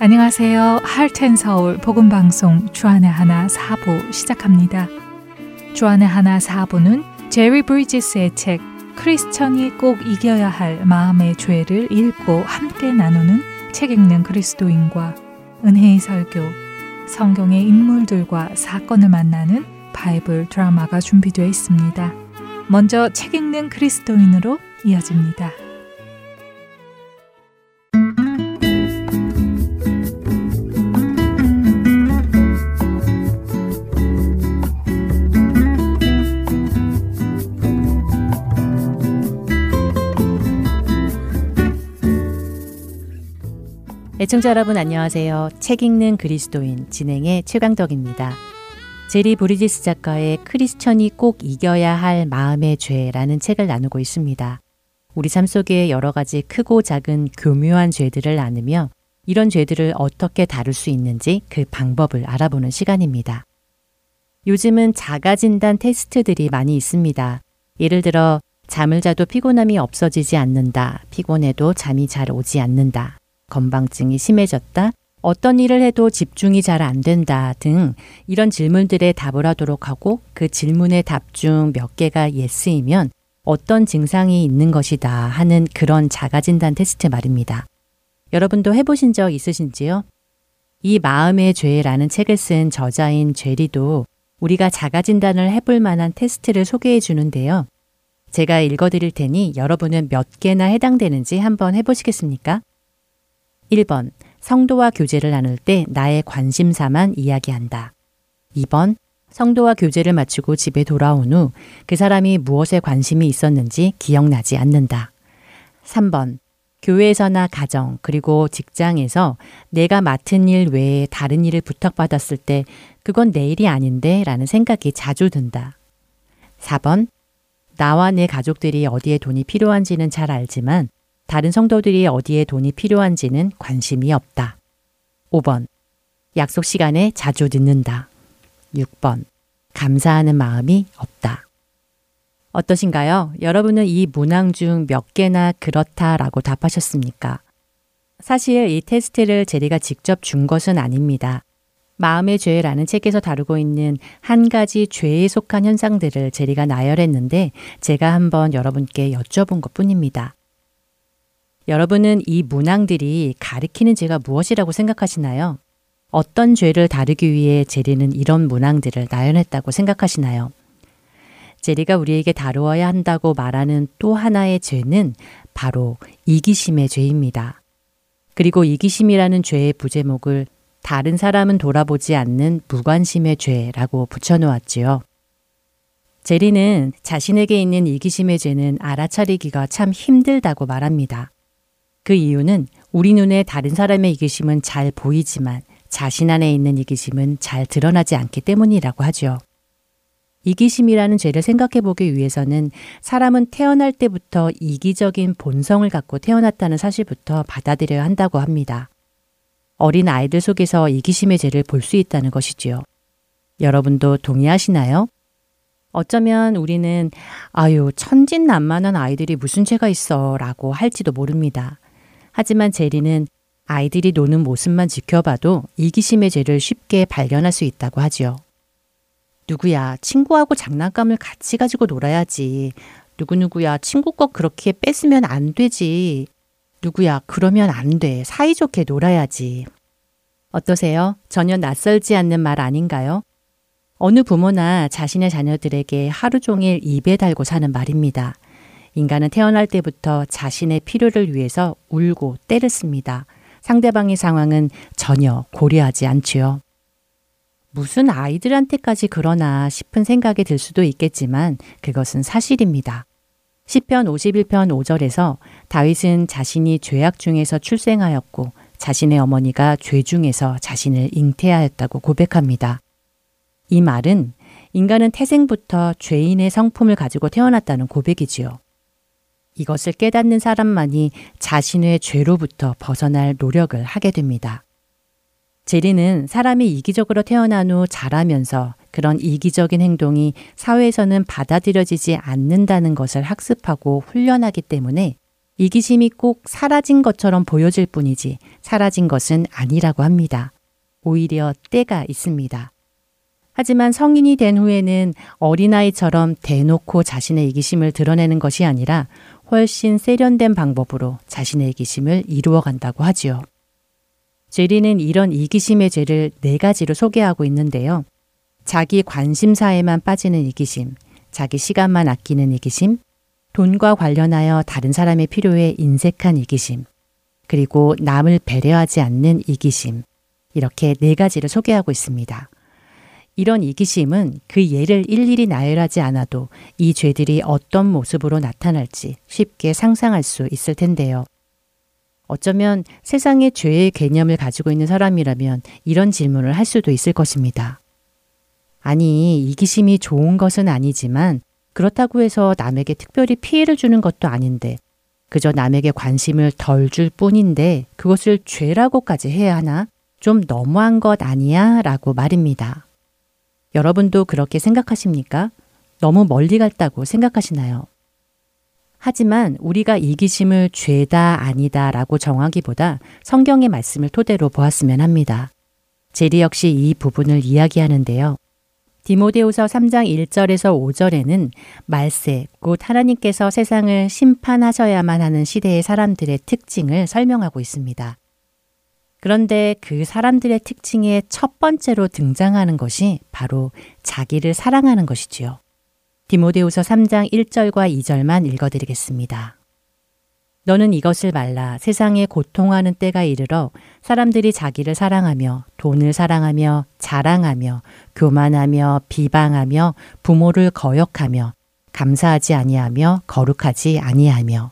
안녕하세요. 할텐 서울 복음 방송 주안의 하나 사부 시작합니다. 주안의 하나 사부는 제리 브리지스의 책 크리스천이 꼭 이겨야 할 마음의 죄를 읽고 함께 나누는 책 읽는 그리스도인과 은혜의 설교, 성경의 인물들과 사건을 만나는 바이블 드라마가 준비되어 있습니다. 먼저 책 읽는 그리스도인으로 이어집니다. 애청자 여러분 안녕하세요. 책 읽는 그리스도인 진행의 최강덕입니다. 제리 브리지스 작가의 크리스천이 꼭 이겨야 할 마음의 죄라는 책을 나누고 있습니다. 우리 삶 속에 여러 가지 크고 작은 교묘한 죄들을 나누며 이런 죄들을 어떻게 다룰 수 있는지 그 방법을 알아보는 시간입니다. 요즘은 자가 진단 테스트들이 많이 있습니다. 예를 들어 잠을 자도 피곤함이 없어지지 않는다. 피곤해도 잠이 잘 오지 않는다. 건방증이 심해졌다, 어떤 일을 해도 집중이 잘 안 된다 등 이런 질문들에 답을 하도록 하고 그 질문의 답 중 몇 개가 예스이면 어떤 증상이 있는 것이다 하는 그런 자가진단 테스트 말입니다. 여러분도 해보신 적 있으신지요? 이 마음의 죄라는 책을 쓴 저자인 죄리도 우리가 자가진단을 해볼 만한 테스트를 소개해 주는데요. 제가 읽어드릴 테니 여러분은 몇 개나 해당되는지 한번 해보시겠습니까? 1번. 성도와 교제를 나눌 때 나의 관심사만 이야기한다. 2번. 성도와 교제를 마치고 집에 돌아온 후 그 사람이 무엇에 관심이 있었는지 기억나지 않는다. 3번. 교회에서나 가정, 그리고 직장에서 내가 맡은 일 외에 다른 일을 부탁받았을 때 그건 내 일이 아닌데 라는 생각이 자주 든다. 4번. 나와 내 가족들이 어디에 돈이 필요한지는 잘 알지만 다른 성도들이 어디에 돈이 필요한지는 관심이 없다. 5번. 약속 시간에 자주 늦는다. 6번. 감사하는 마음이 없다. 어떠신가요? 여러분은 이 문항 중 몇 개나 그렇다라고 답하셨습니까? 사실 이 테스트를 제리가 직접 준 것은 아닙니다. 마음의 죄라는 책에서 다루고 있는 한 가지 죄에 속한 현상들을 제리가 나열했는데 제가 한번 여러분께 여쭤본 것 뿐입니다. 여러분은 이 문항들이 가리키는 죄가 무엇이라고 생각하시나요? 어떤 죄를 다루기 위해 제리는 이런 문항들을 나열했다고 생각하시나요? 제리가 우리에게 다루어야 한다고 말하는 또 하나의 죄는 바로 이기심의 죄입니다. 그리고 이기심이라는 죄의 부제목을 다른 사람은 돌아보지 않는 무관심의 죄라고 붙여놓았지요. 제리는 자신에게 있는 이기심의 죄는 알아차리기가 참 힘들다고 말합니다. 그 이유는 우리 눈에 다른 사람의 이기심은 잘 보이지만 자신 안에 있는 이기심은 잘 드러나지 않기 때문이라고 하죠. 이기심이라는 죄를 생각해 보기 위해서는 사람은 태어날 때부터 이기적인 본성을 갖고 태어났다는 사실부터 받아들여야 한다고 합니다. 어린 아이들 속에서 이기심의 죄를 볼 수 있다는 것이지요. 여러분도 동의하시나요? 어쩌면 우리는 아유, 천진난만한 아이들이 무슨 죄가 있어 라고 할지도 모릅니다. 하지만 제리는 아이들이 노는 모습만 지켜봐도 이기심의 죄를 쉽게 발견할 수 있다고 하지요. 누구야, 친구하고 장난감을 같이 가지고 놀아야지. 누구누구야, 친구 것 그렇게 뺏으면 안 되지. 누구야, 그러면 안 돼. 사이좋게 놀아야지. 어떠세요? 전혀 낯설지 않는 말 아닌가요? 어느 부모나 자신의 자녀들에게 하루 종일 입에 달고 사는 말입니다. 인간은 태어날 때부터 자신의 필요를 위해서 울고 때렸습니다. 상대방의 상황은 전혀 고려하지 않지요. 무슨 아이들한테까지 그러나 싶은 생각이 들 수도 있겠지만 그것은 사실입니다. 10편 51편 5절에서 다윗은 자신이 죄악 중에서 출생하였고 자신의 어머니가 죄 중에서 자신을 잉태하였다고 고백합니다. 이 말은 인간은 태생부터 죄인의 성품을 가지고 태어났다는 고백이지요. 이것을 깨닫는 사람만이 자신의 죄로부터 벗어날 노력을 하게 됩니다. 제리는 사람이 이기적으로 태어난 후 자라면서 그런 이기적인 행동이 사회에서는 받아들여지지 않는다는 것을 학습하고 훈련하기 때문에 이기심이 꼭 사라진 것처럼 보여질 뿐이지 사라진 것은 아니라고 합니다. 오히려 때가 있습니다. 하지만 성인이 된 후에는 어린아이처럼 대놓고 자신의 이기심을 드러내는 것이 아니라 훨씬 세련된 방법으로 자신의 이기심을 이루어 간다고 하지요. 제리는 이런 이기심의 죄를 네 가지로 소개하고 있는데요. 자기 관심사에만 빠지는 이기심, 자기 시간만 아끼는 이기심, 돈과 관련하여 다른 사람의 필요에 인색한 이기심, 그리고 남을 배려하지 않는 이기심, 이렇게 네 가지를 소개하고 있습니다. 이런 이기심은 그 예를 일일이 나열하지 않아도 이 죄들이 어떤 모습으로 나타날지 쉽게 상상할 수 있을 텐데요. 어쩌면 세상의 죄의 개념을 가지고 있는 사람이라면 이런 질문을 할 수도 있을 것입니다. 아니, 이기심이 좋은 것은 아니지만 그렇다고 해서 남에게 특별히 피해를 주는 것도 아닌데 그저 남에게 관심을 덜 줄 뿐인데 그것을 죄라고까지 해야 하나? 좀 너무한 것 아니야? 라고 말입니다. 여러분도 그렇게 생각하십니까? 너무 멀리 갔다고 생각하시나요? 하지만 우리가 이기심을 죄다 아니다 라고 정하기보다 성경의 말씀을 토대로 보았으면 합니다. 제리 역시 이 부분을 이야기하는데요. 디모데후서 3장 1절에서 5절에는 말세, 곧 하나님께서 세상을 심판하셔야만 하는 시대의 사람들의 특징을 설명하고 있습니다. 그런데 그 사람들의 특징의 첫 번째로 등장하는 것이 바로 자기를 사랑하는 것이지요. 디모데후서 3장 1절과 2절만 읽어드리겠습니다. 너는 이것을 말라 세상에 고통하는 때가 이르러 사람들이 자기를 사랑하며 돈을 사랑하며 자랑하며 교만하며 비방하며 부모를 거역하며 감사하지 아니하며 거룩하지 아니하며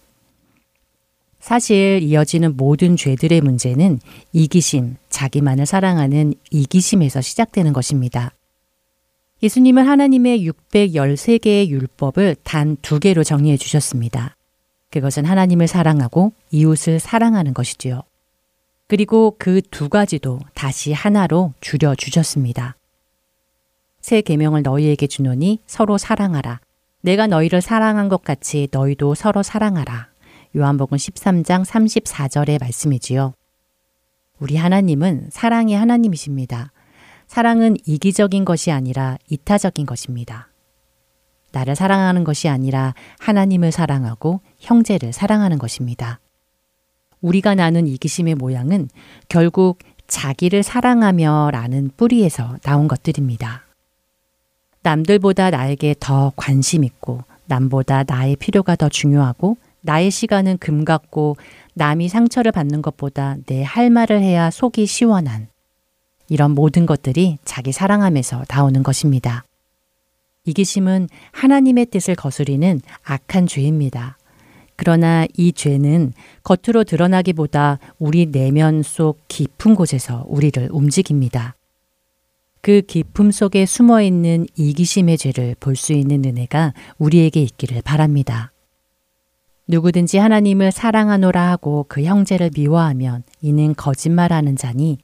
사실 이어지는 모든 죄들의 문제는 이기심, 자기만을 사랑하는 이기심에서 시작되는 것입니다. 예수님은 하나님의 613개의 율법을 단 두 개로 정리해 주셨습니다. 그것은 하나님을 사랑하고 이웃을 사랑하는 것이지요. 그리고 그 두 가지도 다시 하나로 줄여 주셨습니다. 새 계명을 너희에게 주노니 서로 사랑하라. 내가 너희를 사랑한 것 같이 너희도 서로 사랑하라. 요한복음 13장 34절의 말씀이지요. 우리 하나님은 사랑의 하나님이십니다. 사랑은 이기적인 것이 아니라 이타적인 것입니다. 나를 사랑하는 것이 아니라 하나님을 사랑하고 형제를 사랑하는 것입니다. 우리가 나눈 이기심의 모양은 결국 자기를 사랑하며 라는 뿌리에서 나온 것들입니다. 남들보다 나에게 더 관심 있고 남보다 나의 필요가 더 중요하고 나의 시간은 금 같고 남이 상처를 받는 것보다 내 할 말을 해야 속이 시원한 이런 모든 것들이 자기 사랑함에서 나오는 것입니다. 이기심은 하나님의 뜻을 거스리는 악한 죄입니다. 그러나 이 죄는 겉으로 드러나기보다 우리 내면 속 깊은 곳에서 우리를 움직입니다. 그 깊음 속에 숨어 있는 이기심의 죄를 볼 수 있는 은혜가 우리에게 있기를 바랍니다. 누구든지 하나님을 사랑하노라 하고 그 형제를 미워하면 이는 거짓말하는 자니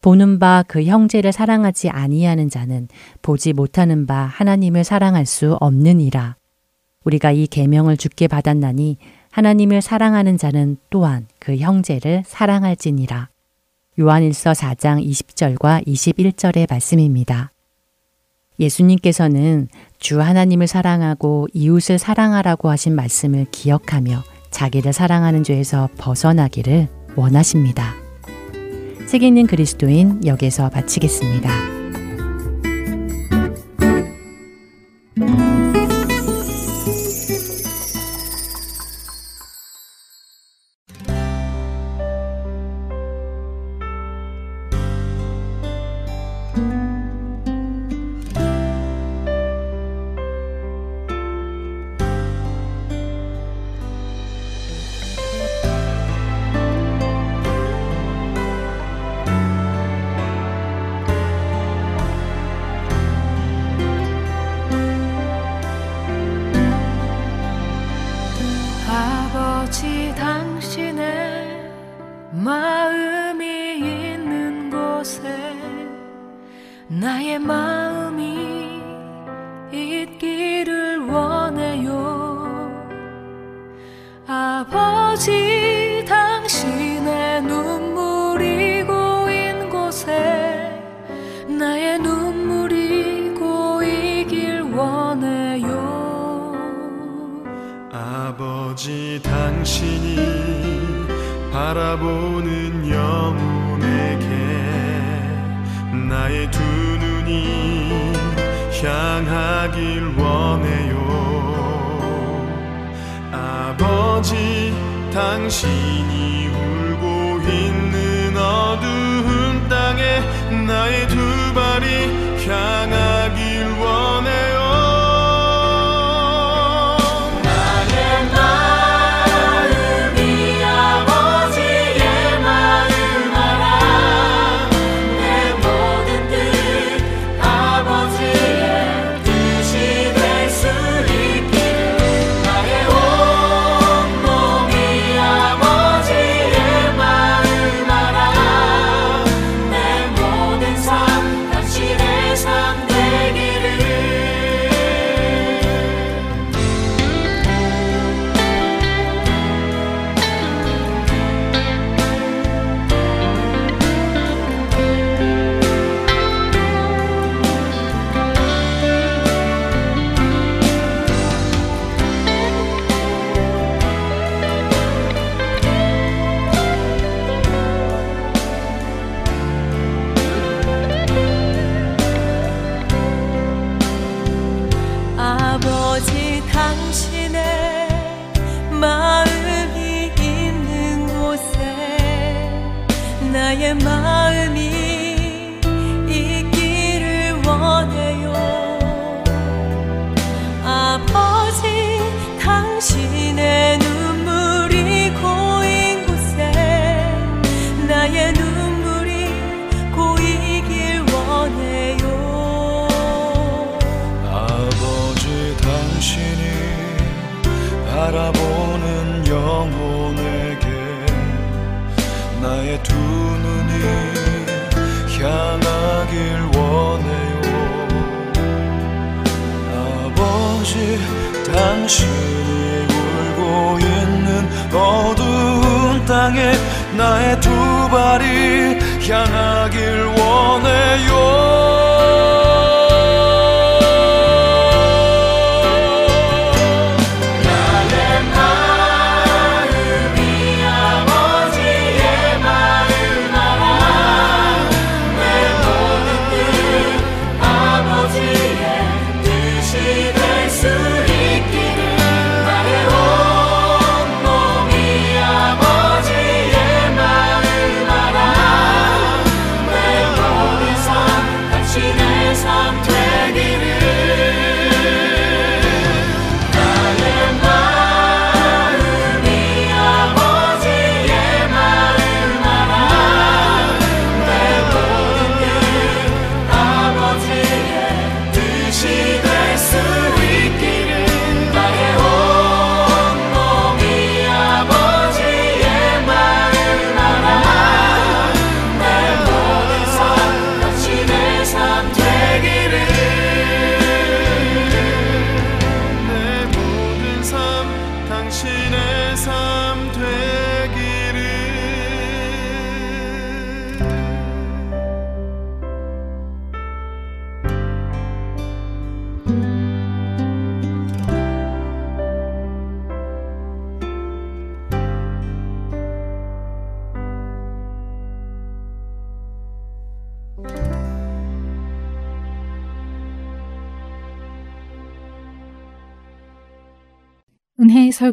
보는 바 그 형제를 사랑하지 아니하는 자는 보지 못하는 바 하나님을 사랑할 수 없느니라. 우리가 이 계명을 주께 받았나니 하나님을 사랑하는 자는 또한 그 형제를 사랑할지니라. 요한일서 4장 20절과 21절의 말씀입니다. 예수님께서는 주 하나님을 사랑하고 이웃을 사랑하라고 하신 말씀을 기억하며 자기를 사랑하는 죄에서 벗어나기를 원하십니다. 책 읽는 그리스도인 여기서 마치겠습니다.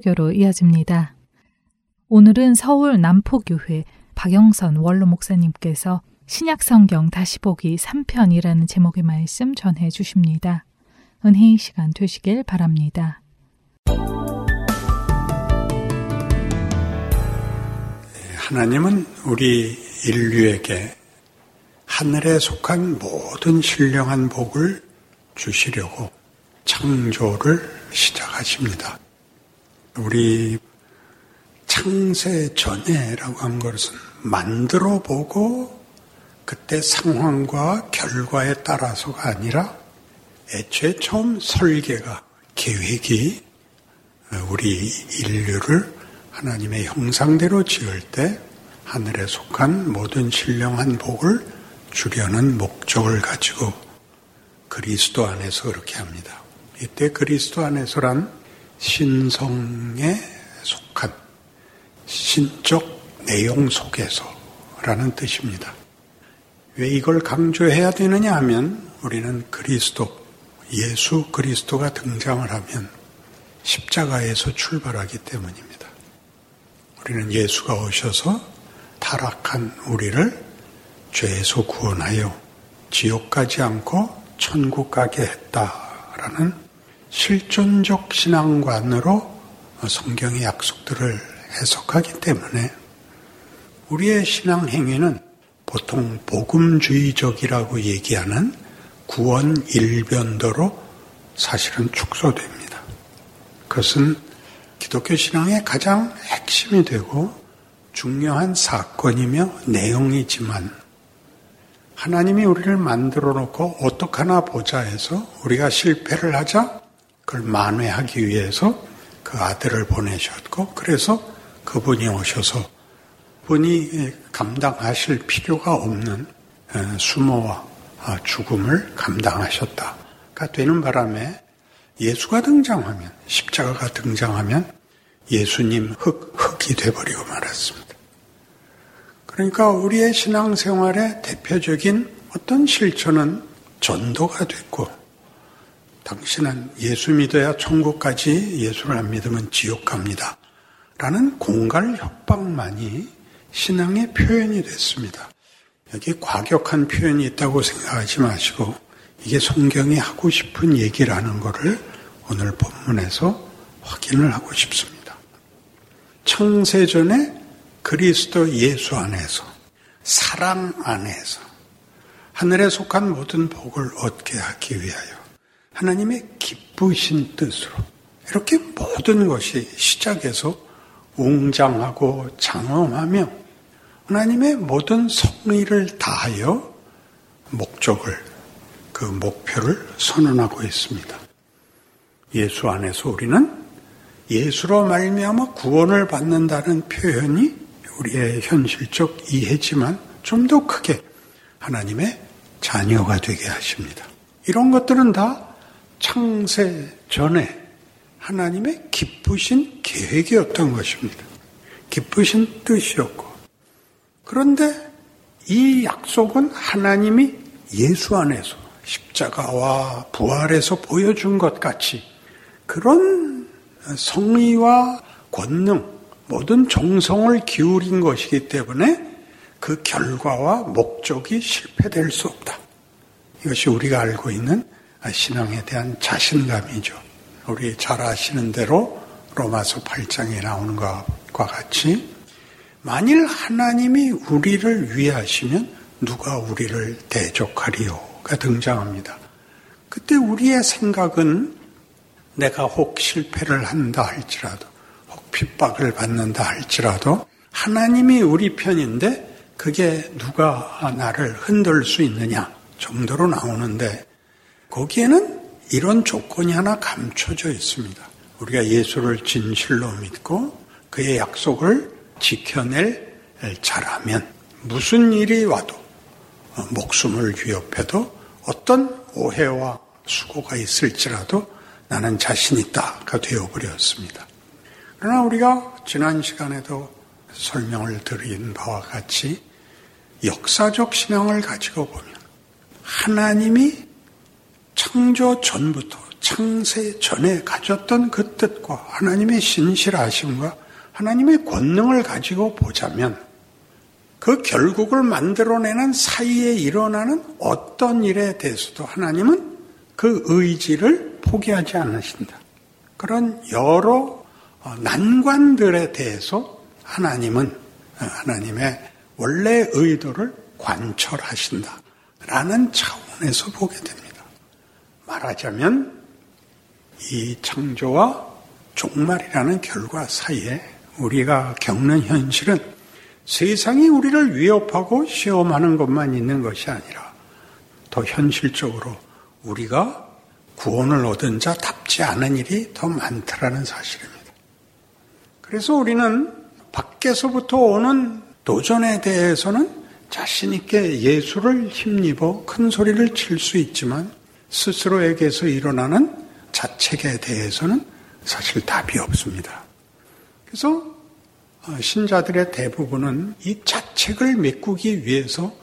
설교로 이어집니다. 오늘은 서울 남포교회 박영선 원로 목사님께서 신약성경 다시 보기 3편이라는 제목의 말씀 전해 주십니다. 은혜의 시간 되시길 바랍니다. 하나님은 우리 인류에게 하늘에 속한 모든 신령한 복을 주시려고 창조를 시작하십니다. 우리 창세 전에라고 한 것은 만들어 보고 그때 상황과 결과에 따라서가 아니라 애초에 처음 설계가 계획이 우리 인류를 하나님의 형상대로 지을 때 하늘에 속한 모든 신령한 복을 주려는 목적을 가지고 그리스도 안에서 그렇게 합니다. 이때 그리스도 안에서란 신성에 속한 신적 내용 속에서라는 뜻입니다. 왜 이걸 강조해야 되느냐 하면 우리는 그리스도, 예수 그리스도가 등장을 하면 십자가에서 출발하기 때문입니다. 우리는 예수가 오셔서 타락한 우리를 죄에서 구원하여 지옥 가지 않고 천국 가게 했다라는 실존적 신앙관으로 성경의 약속들을 해석하기 때문에 우리의 신앙 행위는 보통 복음주의적이라고 얘기하는 구원 일변도로 사실은 축소됩니다. 그것은 기독교 신앙의 가장 핵심이 되고 중요한 사건이며 내용이지만 하나님이 우리를 만들어 놓고 어떡하나 보자 해서 우리가 실패를 하자 그걸 만회하기 위해서 그 아들을 보내셨고 그래서 그분이 오셔서 분이 감당하실 필요가 없는 수모와 죽음을 감당하셨다가 되는 바람에 예수가 등장하면 십자가가 등장하면 예수님 흙, 흙이 돼버리고 말았습니다. 그러니까 우리의 신앙생활의 대표적인 어떤 실천은 전도가 됐고, 당신은 예수 믿어야 천국까지 예수를 안 믿으면 지옥 갑니다. 라는 공갈 협박만이 신앙의 표현이 됐습니다. 여기 과격한 표현이 있다고 생각하지 마시고, 이게 성경이 하고 싶은 얘기라는 것을 오늘 본문에서 확인을 하고 싶습니다. 창세전에 그리스도 예수 안에서 사랑 안에서 하늘에 속한 모든 복을 얻게 하기 위하여 하나님의 기쁘신 뜻으로 이렇게 모든 것이 시작해서 웅장하고 장엄하며 하나님의 모든 성의를 다하여 목적을 그 목표를 선언하고 있습니다. 예수 안에서 우리는 예수로 말미암아 구원을 받는다는 표현이 우리의 현실적 이해지만 좀 더 크게 하나님의 자녀가 되게 하십니다. 이런 것들은 다 창세 전에 하나님의 기쁘신 계획이었던 것입니다. 기쁘신 뜻이었고. 그런데 이 약속은 하나님이 예수 안에서 십자가와 부활에서 보여준 것 같이 그런 성의와 권능, 모든 정성을 기울인 것이기 때문에 그 결과와 목적이 실패될 수 없다. 이것이 우리가 알고 있는 신앙에 대한 자신감이죠. 우리 잘 아시는 대로 로마서 8장에 나오는 것과 같이 만일 하나님이 우리를 위하시면 누가 우리를 대적하리요가 등장합니다. 그때 우리의 생각은 내가 혹 실패를 한다 할지라도 핍박을 받는다 할지라도 하나님이 우리 편인데 그게 누가 나를 흔들 수 있느냐 정도로 나오는데 거기에는 이런 조건이 하나 감춰져 있습니다. 우리가 예수를 진실로 믿고 그의 약속을 지켜낼 잘하면 무슨 일이 와도 목숨을 위협해도 어떤 오해와 수고가 있을지라도 나는 자신 있다가 되어버렸습니다. 그러나 우리가 지난 시간에도 설명을 드린 바와 같이 역사적 신앙을 가지고 보면 하나님이 창조 전부터 창세 전에 가졌던 그 뜻과 하나님의 신실하심과 하나님의 권능을 가지고 보자면 그 결국을 만들어내는 사이에 일어나는 어떤 일에 대해서도 하나님은 그 의지를 포기하지 않으신다. 그런 여러 어, 난관들에 대해서 하나님은 어, 하나님의 원래 의도를 관철하신다. 라는 차원에서 보게 됩니다. 말하자면 이 창조와 종말이라는 결과 사이에 우리가 겪는 현실은 세상이 우리를 위협하고 시험하는 것만 있는 것이 아니라 더 현실적으로 우리가 구원을 얻은 자답지 않은 일이 더 많다라는 사실입니다. 그래서 우리는 밖에서부터 오는 도전에 대해서는 자신있게 예수를 힘입어 큰 소리를 칠 수 있지만 스스로에게서 일어나는 자책에 대해서는 사실 답이 없습니다. 그래서 어, 신자들의 대부분은 이 자책을 메꾸기 위해서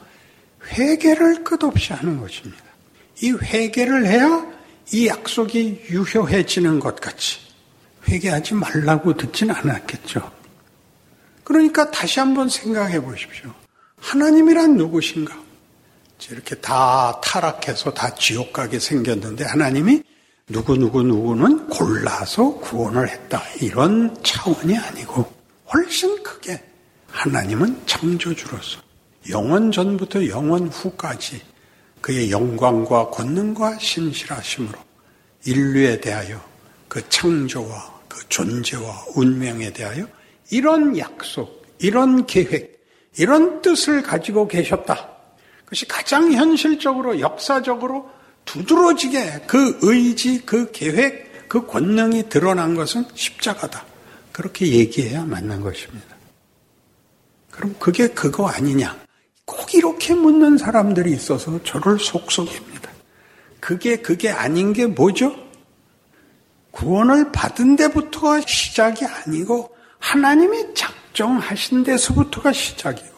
회개를 끝없이 하는 것입니다. 이 회개를 해야 이 약속이 유효해지는 것 같이 회개하지 말라고 듣진 않았겠죠. 그러니까 다시 한번 생각해 보십시오. 하나님이란 누구신가? 이렇게 다 타락해서 다 지옥 가게 생겼는데 하나님이 누구 누구 누구는 골라서 구원을 했다. 이런 차원이 아니고 훨씬 크게 하나님은 창조주로서 영원 전부터 영원 후까지 그의 영광과 권능과 신실하심으로 인류에 대하여 그 창조와 그 존재와 운명에 대하여 이런 약속, 이런 계획, 이런 뜻을 가지고 계셨다. 그것이 가장 현실적으로, 역사적으로 두드러지게 그 의지, 그 계획, 그 권능이 드러난 것은 십자가다. 그렇게 얘기해야 맞는 것입니다. 그럼 그게 그거 아니냐? 꼭 이렇게 묻는 사람들이 있어서 저를 속속입니다. 그게 그게 아닌 게 뭐죠? 구원을 받은 데부터가 시작이 아니고 하나님이 작정하신 데서부터가 시작이고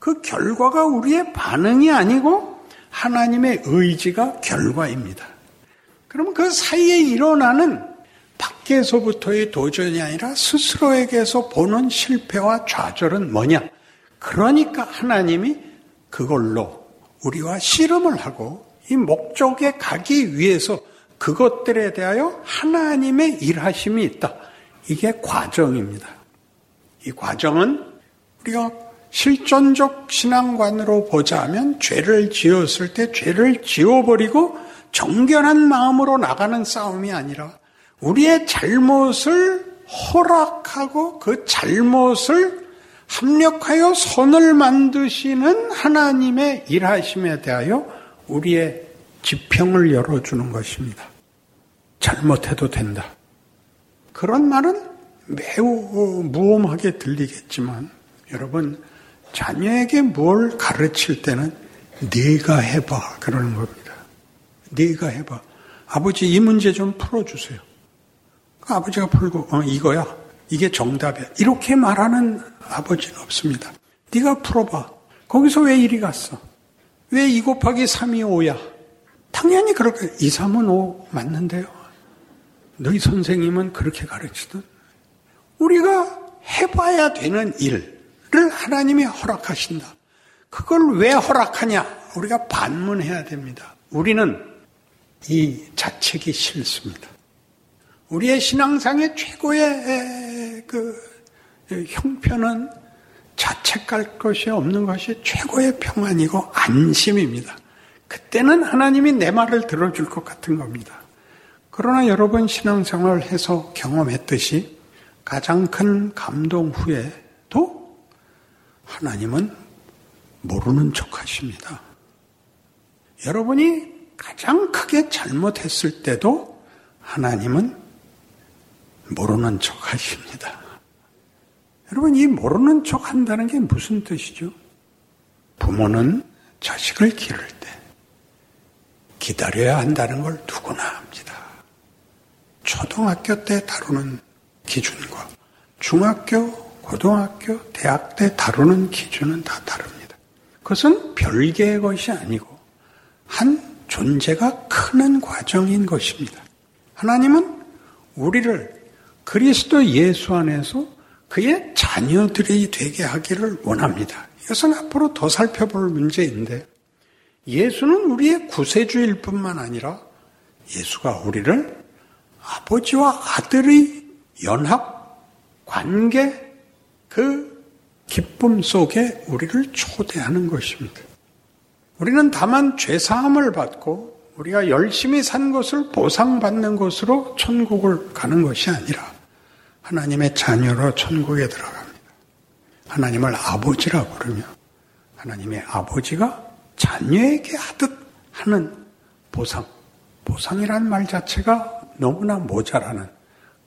그 결과가 우리의 반응이 아니고 하나님의 의지가 결과입니다. 그럼 그 사이에 일어나는 밖에서부터의 도전이 아니라 스스로에게서 보는 실패와 좌절은 뭐냐? 그러니까 하나님이 그걸로 우리와 씨름을 하고 이 목적에 가기 위해서 그것들에 대하여 하나님의 일하심이 있다. 이게 과정입니다. 이 과정은 우리가 실존적 신앙관으로 보자면 죄를 지었을 때 죄를 지워버리고 정결한 마음으로 나가는 싸움이 아니라 우리의 잘못을 허락하고 그 잘못을 합력하여 선을 만드시는 하나님의 일하심에 대하여 우리의 지평을 열어주는 것입니다. 잘못해도 된다. 그런 말은 매우 무엄하게 들리겠지만 여러분 자녀에게 뭘 가르칠 때는 네가 해봐 그러는 겁니다. 네가 해봐. 아버지 이 문제 좀 풀어주세요. 그 아버지가 풀고 어, 이거야. 이게 정답이야. 이렇게 말하는 아버지는 없습니다. 네가 풀어봐. 거기서 왜 이리 갔어? 왜 2 곱하기 3이 5야? 당연히 그렇게 2, 3은 5 맞는데요. 너희 선생님은 그렇게 가르치던 우리가 해봐야 되는 일을 하나님이 허락하신다. 그걸 왜 허락하냐? 우리가 반문해야 됩니다. 우리는 이 자책이 싫습니다. 우리의 신앙상의 최고의 그 형편은 자책할 것이 없는 것이 최고의 평안이고 안심입니다. 그때는 하나님이 내 말을 들어줄 것 같은 겁니다. 그러나 여러분 신앙생활을 해서 경험했듯이 가장 큰 감동 후에도 하나님은 모르는 척 하십니다. 여러분이 가장 크게 잘못했을 때도 하나님은 모르는 척 하십니다. 여러분, 이 모르는 척 한다는 게 무슨 뜻이죠? 부모는 자식을 기를 때 기다려야 한다는 걸 누구나 합니다. 초등학교 때 다루는 기준과 중학교, 고등학교, 대학 때 다루는 기준은 다 다릅니다. 그것은 별개의 것이 아니고 한 존재가 크는 과정인 것입니다. 하나님은 우리를 그리스도 예수 안에서 그의 자녀들이 되게 하기를 원합니다. 이것은 앞으로 더 살펴볼 문제인데 예수는 우리의 구세주일 뿐만 아니라 예수가 우리를 아버지와 아들의 연합 관계 그 기쁨 속에 우리를 초대하는 것입니다. 우리는 다만 죄사함을 받고 우리가 열심히 산 것을 보상받는 것으로 천국을 가는 것이 아니라 하나님의 자녀로 천국에 들어갑니다. 하나님을 아버지라 부르며 하나님의 아버지가 자녀에게 하듯 하는 보상. 보상이란 말 자체가 너무나 모자라는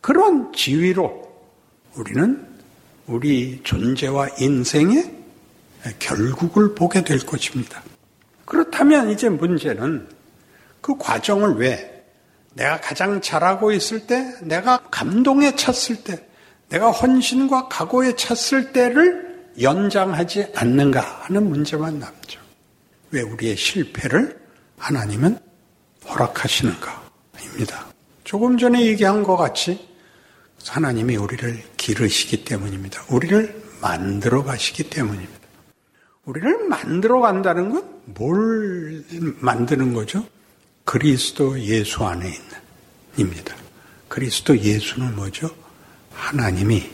그런 지위로 우리는 우리 존재와 인생의 결국을 보게 될 것입니다. 그렇다면 이제 문제는 그 과정을 왜 내가 가장 잘하고 있을 때, 내가 감동에 찼을 때, 내가 헌신과 각오에 찼을 때를 연장하지 않는가 하는 문제만 남죠. 왜 우리의 실패를 하나님은 허락하시는가입니다. 조금 전에 얘기한 것 같이 하나님이 우리를 기르시기 때문입니다. 우리를 만들어 가시기 때문입니다. 우리를 만들어 간다는 건 뭘 만드는 거죠? 그리스도 예수 안에 있는 입니다. 그리스도 예수는 뭐죠? 하나님이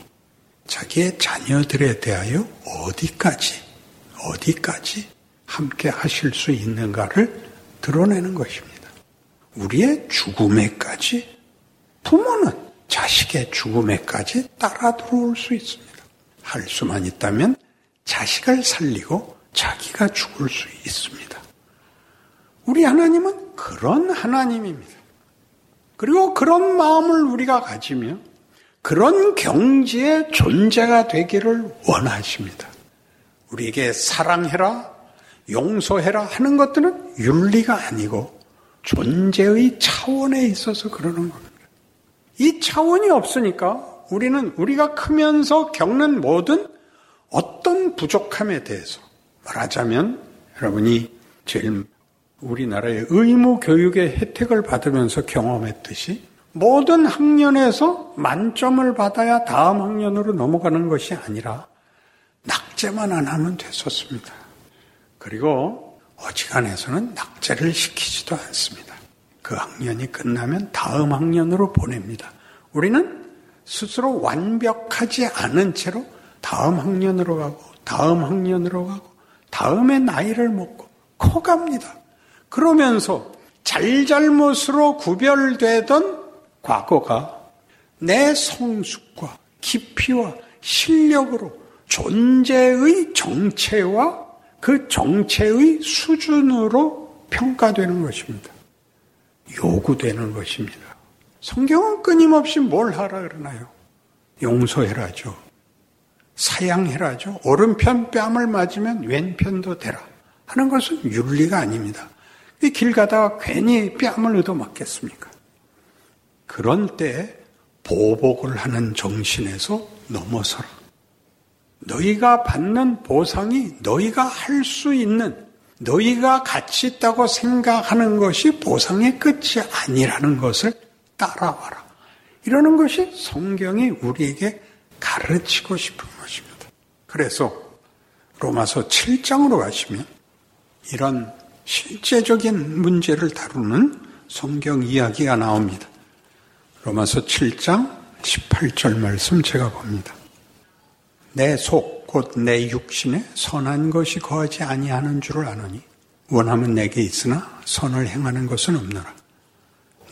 자기의 자녀들에 대하여 어디까지 어디까지 함께 하실 수 있는가를 드러내는 것입니다. 우리의 죽음에까지 부모는 자식의 죽음에까지 따라 들어올 수 있습니다. 할 수만 있다면 자식을 살리고 자기가 죽을 수 있습니다. 우리 하나님은 그런 하나님입니다. 그리고 그런 마음을 우리가 가지며 그런 경지의 존재가 되기를 원하십니다. 우리에게 사랑해라, 용서해라 하는 것들은 윤리가 아니고 존재의 차원에 있어서 그러는 겁니다. 이 차원이 없으니까 우리는 우리가 크면서 겪는 모든 어떤 부족함에 대해서 말하자면 여러분이 제일 우리나라의 의무 교육의 혜택을 받으면서 경험했듯이 모든 학년에서 만점을 받아야 다음 학년으로 넘어가는 것이 아니라 낙제만 안 하면 됐었습니다. 그리고 어지간해서는 낙제를 시키지도 않습니다. 그 학년이 끝나면 다음 학년으로 보냅니다. 우리는 스스로 완벽하지 않은 채로 다음 학년으로 가고 다음 학년으로 가고 다음에 나이를 먹고 커 갑니다. 그러면서 잘잘못으로 구별되던 과거가 내 성숙과 깊이와 실력으로 존재의 정체와 그 정체의 수준으로 평가되는 것입니다. 요구되는 것입니다. 성경은 끊임없이 뭘 하라 그러나요? 용서해라죠. 사양해라죠. 오른편 뺨을 맞으면 왼편도 되라. 하는 것은 윤리가 아닙니다. 길 가다가 괜히 뺨을 얻어 맞겠습니까? 그런 때 보복을 하는 정신에서 넘어서라. 너희가 받는 보상이 너희가 할 수 있는 너희가 가치 있다고 생각하는 것이 보상의 끝이 아니라는 것을 따라와라. 이러는 것이 성경이 우리에게 가르치고 싶은 것입니다. 그래서 로마서 7장으로 가시면 이런 실제적인 문제를 다루는 성경 이야기가 나옵니다. 로마서 7장 18절 말씀 제가 봅니다. 내 속, 곧 내 육신에 선한 것이 거하지 아니하는 줄을 아노니, 원하면 내게 있으나 선을 행하는 것은 없노라.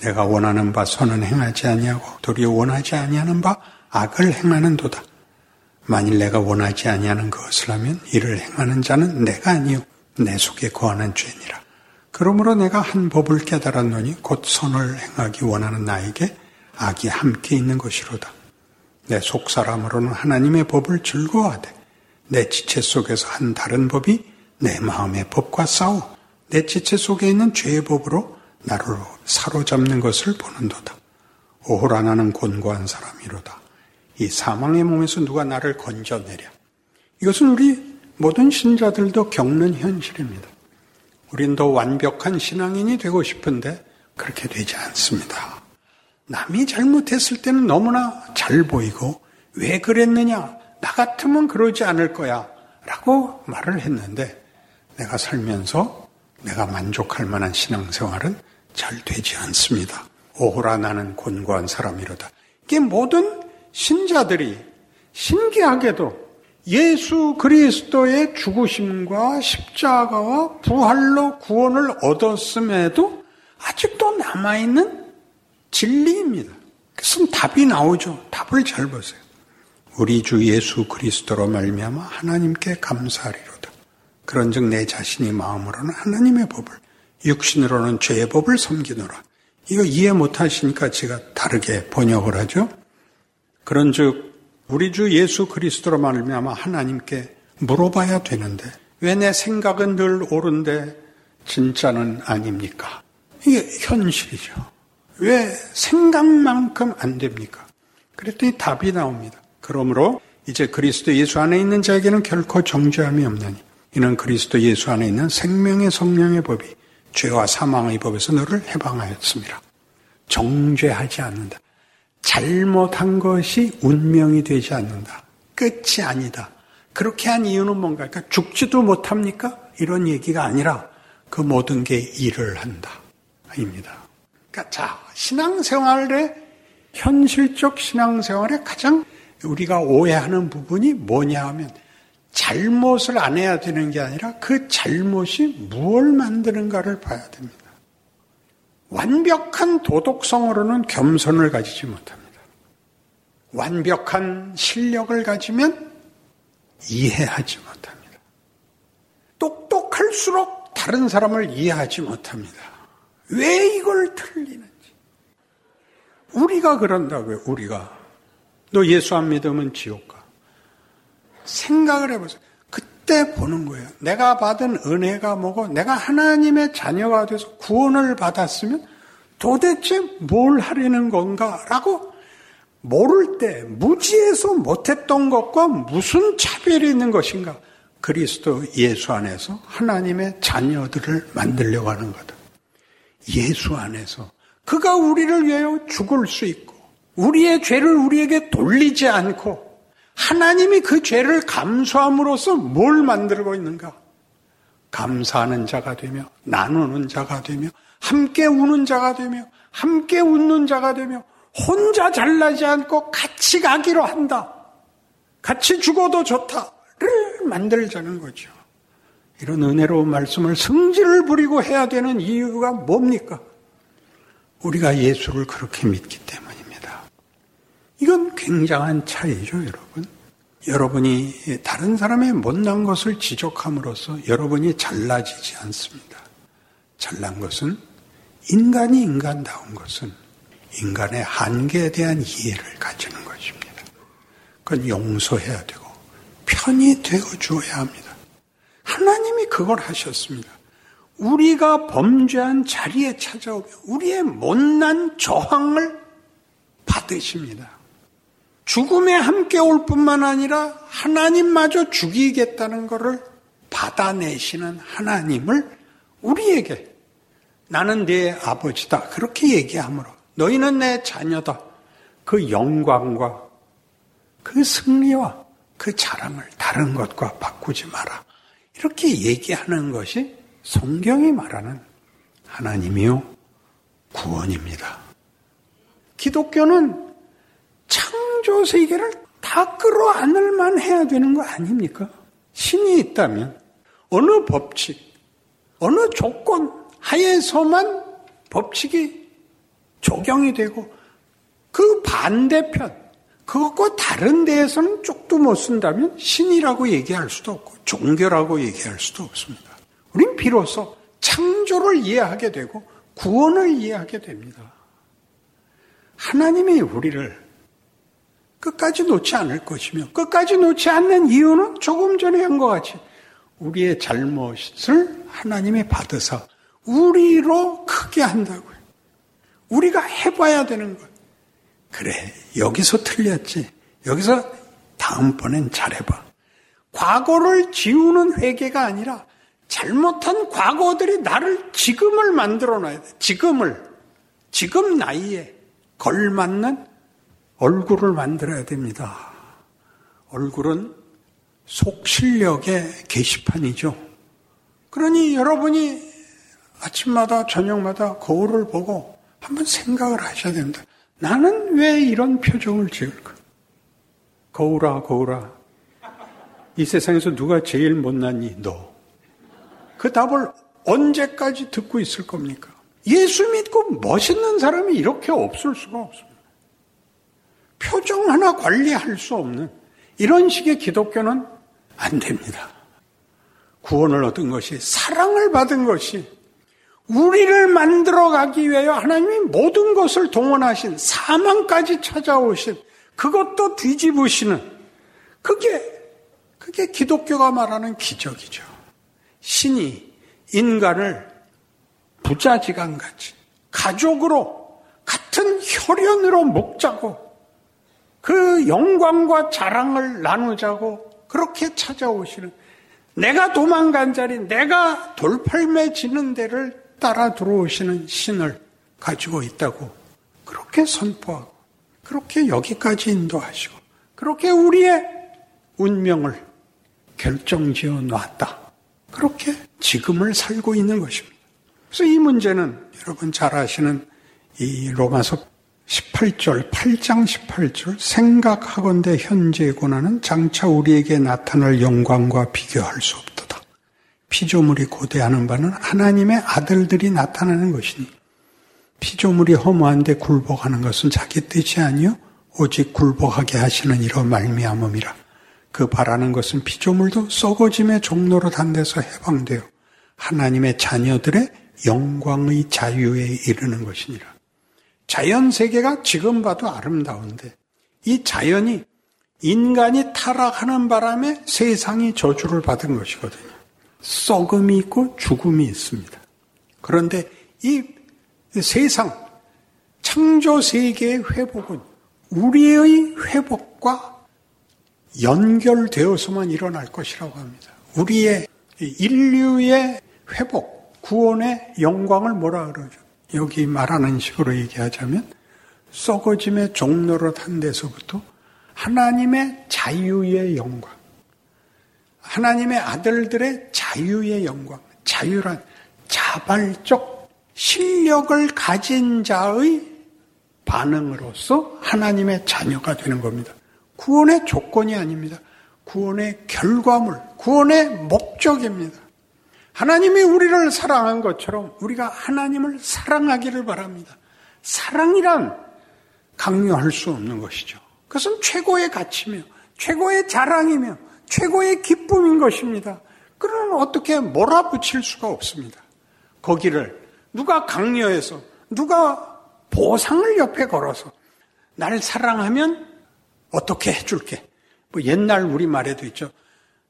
내가 원하는 바 선은 행하지 아니하고 도리어 원하지 아니하는 바 악을 행하는도다. 만일 내가 원하지 아니하는 것을 하면 이를 행하는 자는 내가 아니요 내 속에 거하는 죄니라. 그러므로 내가 한 법을 깨달았노니 곧 선을 행하기 원하는 나에게 악이 함께 있는 것이로다. 내 속 사람으로는 하나님의 법을 즐거워하되 내 지체 속에서 한 다른 법이 내 마음의 법과 싸워 내 지체 속에 있는 죄의 법으로 나를 사로잡는 것을 보는도다. 오호라 나는 곤고한 사람이로다. 이 사망의 몸에서 누가 나를 건져내랴. 이것은 우리 모든 신자들도 겪는 현실입니다. 우린 더 완벽한 신앙인이 되고 싶은데 그렇게 되지 않습니다. 남이 잘못했을 때는 너무나 잘 보이고 왜 그랬느냐? 나 같으면 그러지 않을 거야. 라고 말을 했는데 내가 살면서 내가 만족할 만한 신앙생활은 잘 되지 않습니다. 오호라 나는 곤고한 사람이로다. 이게 모든 신자들이 신기하게도 예수 그리스도의 죽으심과 십자가와 부활로 구원을 얻었음에도 아직도 남아있는 진리입니다. 그래서 답이 나오죠. 답을 잘 보세요. 우리 주 예수 그리스도로 말미암아 하나님께 감사하리로다. 그런즉 내 자신이 마음으로는 하나님의 법을 육신으로는 죄의 법을 섬기노라. 이거 이해 못하시니까 제가 다르게 번역을 하죠. 그런즉 우리 주 예수 그리스도로 말미암아 하나님께 물어봐야 되는데 왜 내 생각은 늘 옳은데 진짜는 아닙니까? 이게 현실이죠. 왜 생각만큼 안 됩니까? 그랬더니 답이 나옵니다. 그러므로 이제 그리스도 예수 안에 있는 자에게는 결코 정죄함이 없나니 이는 그리스도 예수 안에 있는 생명의 성령의 법이 죄와 사망의 법에서 너를 해방하였습니다. 정죄하지 않는다. 잘못한 것이 운명이 되지 않는다. 끝이 아니다. 그렇게 한 이유는 뭔가? 그러니까 죽지도 못합니까? 이런 얘기가 아니라 그 모든 게 일을 한다. 입니다. 그러니까 자, 신앙생활의 현실적 신앙생활의 가장 우리가 오해하는 부분이 뭐냐 하면 잘못을 안 해야 되는 게 아니라 그 잘못이 무엇을 만드는가를 봐야 됩니다. 완벽한 도덕성으로는 겸손을 가지지 못합니다. 완벽한 실력을 가지면 이해하지 못합니다. 똑똑할수록 다른 사람을 이해하지 못합니다. 왜 이걸 틀리는지. 우리가 그런다고요, 우리가. 너 예수 안 믿으면 지옥 가. 생각을 해보세요. 그때 보는 거예요. 내가 받은 은혜가 뭐고, 내가 하나님의 자녀가 돼서 구원을 받았으면 도대체 뭘 하려는 건가? 라고 모를 때 무지해서 못했던 것과 무슨 차별이 있는 것인가? 그리스도 예수 안에서 하나님의 자녀들을 만들려고 하는 거다. 예수 안에서 그가 우리를 위하여 죽을 수 있고 우리의 죄를 우리에게 돌리지 않고 하나님이 그 죄를 감수함으로써 뭘 만들고 있는가? 감사하는 자가 되며 나누는 자가 되며 함께 우는 자가 되며 함께 웃는 자가 되며 혼자 잘나지 않고 같이 가기로 한다. 같이 죽어도 좋다를 만들자는 거죠. 이런 은혜로운 말씀을 성질을 부리고 해야 되는 이유가 뭡니까? 우리가 예수를 그렇게 믿기 때문입니다. 이건 굉장한 차이죠, 여러분. 여러분이 다른 사람의 못난 것을 지적함으로써 여러분이 잘나지지 않습니다. 잘난 것은 인간이 인간다운 것은 인간의 한계에 대한 이해를 가지는 것입니다. 그건 용서해야 되고 편히 되어 주어야 합니다. 하나님이 그걸 하셨습니다. 우리가 범죄한 자리에 찾아오며 우리의 못난 저항을 받으십니다. 죽음에 함께 올 뿐만 아니라 하나님마저 죽이겠다는 것을 받아내시는 하나님을 우리에게 나는 네 아버지다. 그렇게 얘기하므로 너희는 내 자녀다. 그 영광과 그 승리와 그 자랑을 다른 것과 바꾸지 마라. 이렇게 얘기하는 것이 성경이 말하는 하나님이요 구원입니다. 기독교는 창조 세계를 다 끌어안을 만 해야 되는 거 아닙니까? 신이 있다면 어느 법칙, 어느 조건 하에서만 법칙이 적용이 되고 그 반대편, 그것과 다른 데에서는 쪽도 못 쓴다면 신이라고 얘기할 수도 없고 종교라고 얘기할 수도 없습니다. 우린 비로소 창조를 이해하게 되고 구원을 이해하게 됩니다. 하나님이 우리를 끝까지 놓지 않을 것이며 끝까지 놓지 않는 이유는 조금 전에 한 것 같이 우리의 잘못을 하나님이 받으사 우리로 크게 한다고요. 우리가 해봐야 되는 것. 그래, 여기서 틀렸지. 여기서 다음번엔 잘해봐. 과거를 지우는 회개가 아니라 잘못한 과거들이 나를 지금을 만들어 놔야 돼. 지금을. 지금 나이에 걸맞는 얼굴을 만들어야 됩니다. 얼굴은 속실력의 게시판이죠. 그러니 여러분이 아침마다 저녁마다 거울을 보고 한번 생각을 하셔야 됩니다. 나는 왜 이런 표정을 지을까? 거울아, 거울아. 이 세상에서 누가 제일 못났니? 너. 그 답을 언제까지 듣고 있을 겁니까? 예수 믿고 멋있는 사람이 이렇게 없을 수가 없습니다. 표정 하나 관리할 수 없는 이런 식의 기독교는 안 됩니다. 구원을 얻은 것이 사랑을 받은 것이 우리를 만들어 가기 위하여 하나님이 모든 것을 동원하신 사망까지 찾아오신 그것도 뒤집으시는 그게 그 그게 기독교가 말하는 기적이죠. 신이 인간을 부자지간같이 가족으로 같은 혈연으로 먹자고 그 영광과 자랑을 나누자고 그렇게 찾아오시는 내가 도망간 자리, 내가 돌팔매 지는 데를 따라 들어오시는 신을 가지고 있다고 그렇게 선포하고 그렇게 여기까지 인도하시고 그렇게 우리의 운명을 결정지어 놨다. 그렇게 지금을 살고 있는 것입니다. 그래서 이 문제는 여러분 잘 아시는 이 로마서 18절, 8장 18절, 생각하건대 현재의 고난은 장차 우리에게 나타날 영광과 비교할 수 없도다. 피조물이 고대하는 바는 하나님의 아들들이 나타나는 것이니 피조물이 허무한데 굴복하는 것은 자기 뜻이 아니요 오직 굴복하게 하시는 이로 말미암음이라. 그 바라는 것은 피조물도 썩어짐의 종로로 단데서 해방되어 하나님의 자녀들의 영광의 자유에 이르는 것이니라. 자연 세계가 지금 봐도 아름다운데 이 자연이 인간이 타락하는 바람에 세상이 저주를 받은 것이거든요. 썩음이 있고 죽음이 있습니다. 그런데 이 세상 창조 세계의 회복은 우리의 회복과 연결되어서만 일어날 것이라고 합니다. 우리의 인류의 회복, 구원의 영광을 뭐라 그러죠? 여기 말하는 식으로 얘기하자면 썩어짐의 종로로한 데서부터 하나님의 자유의 영광, 하나님의 아들들의 자유의 영광, 자유란 자발적 실력을 가진 자의 반응으로서 하나님의 자녀가 되는 겁니다. 구원의 조건이 아닙니다. 구원의 결과물, 구원의 목적입니다. 하나님이 우리를 사랑한 것처럼 우리가 하나님을 사랑하기를 바랍니다. 사랑이란 강요할 수 없는 것이죠. 그것은 최고의 가치며 최고의 자랑이며 최고의 기쁨인 것입니다. 그러면 어떻게 몰아붙일 수가 없습니다. 거기를 누가 강요해서 누가 보상을 옆에 걸어서 날 사랑하면 어떻게 해줄게. 뭐 옛날 우리말에도 있죠.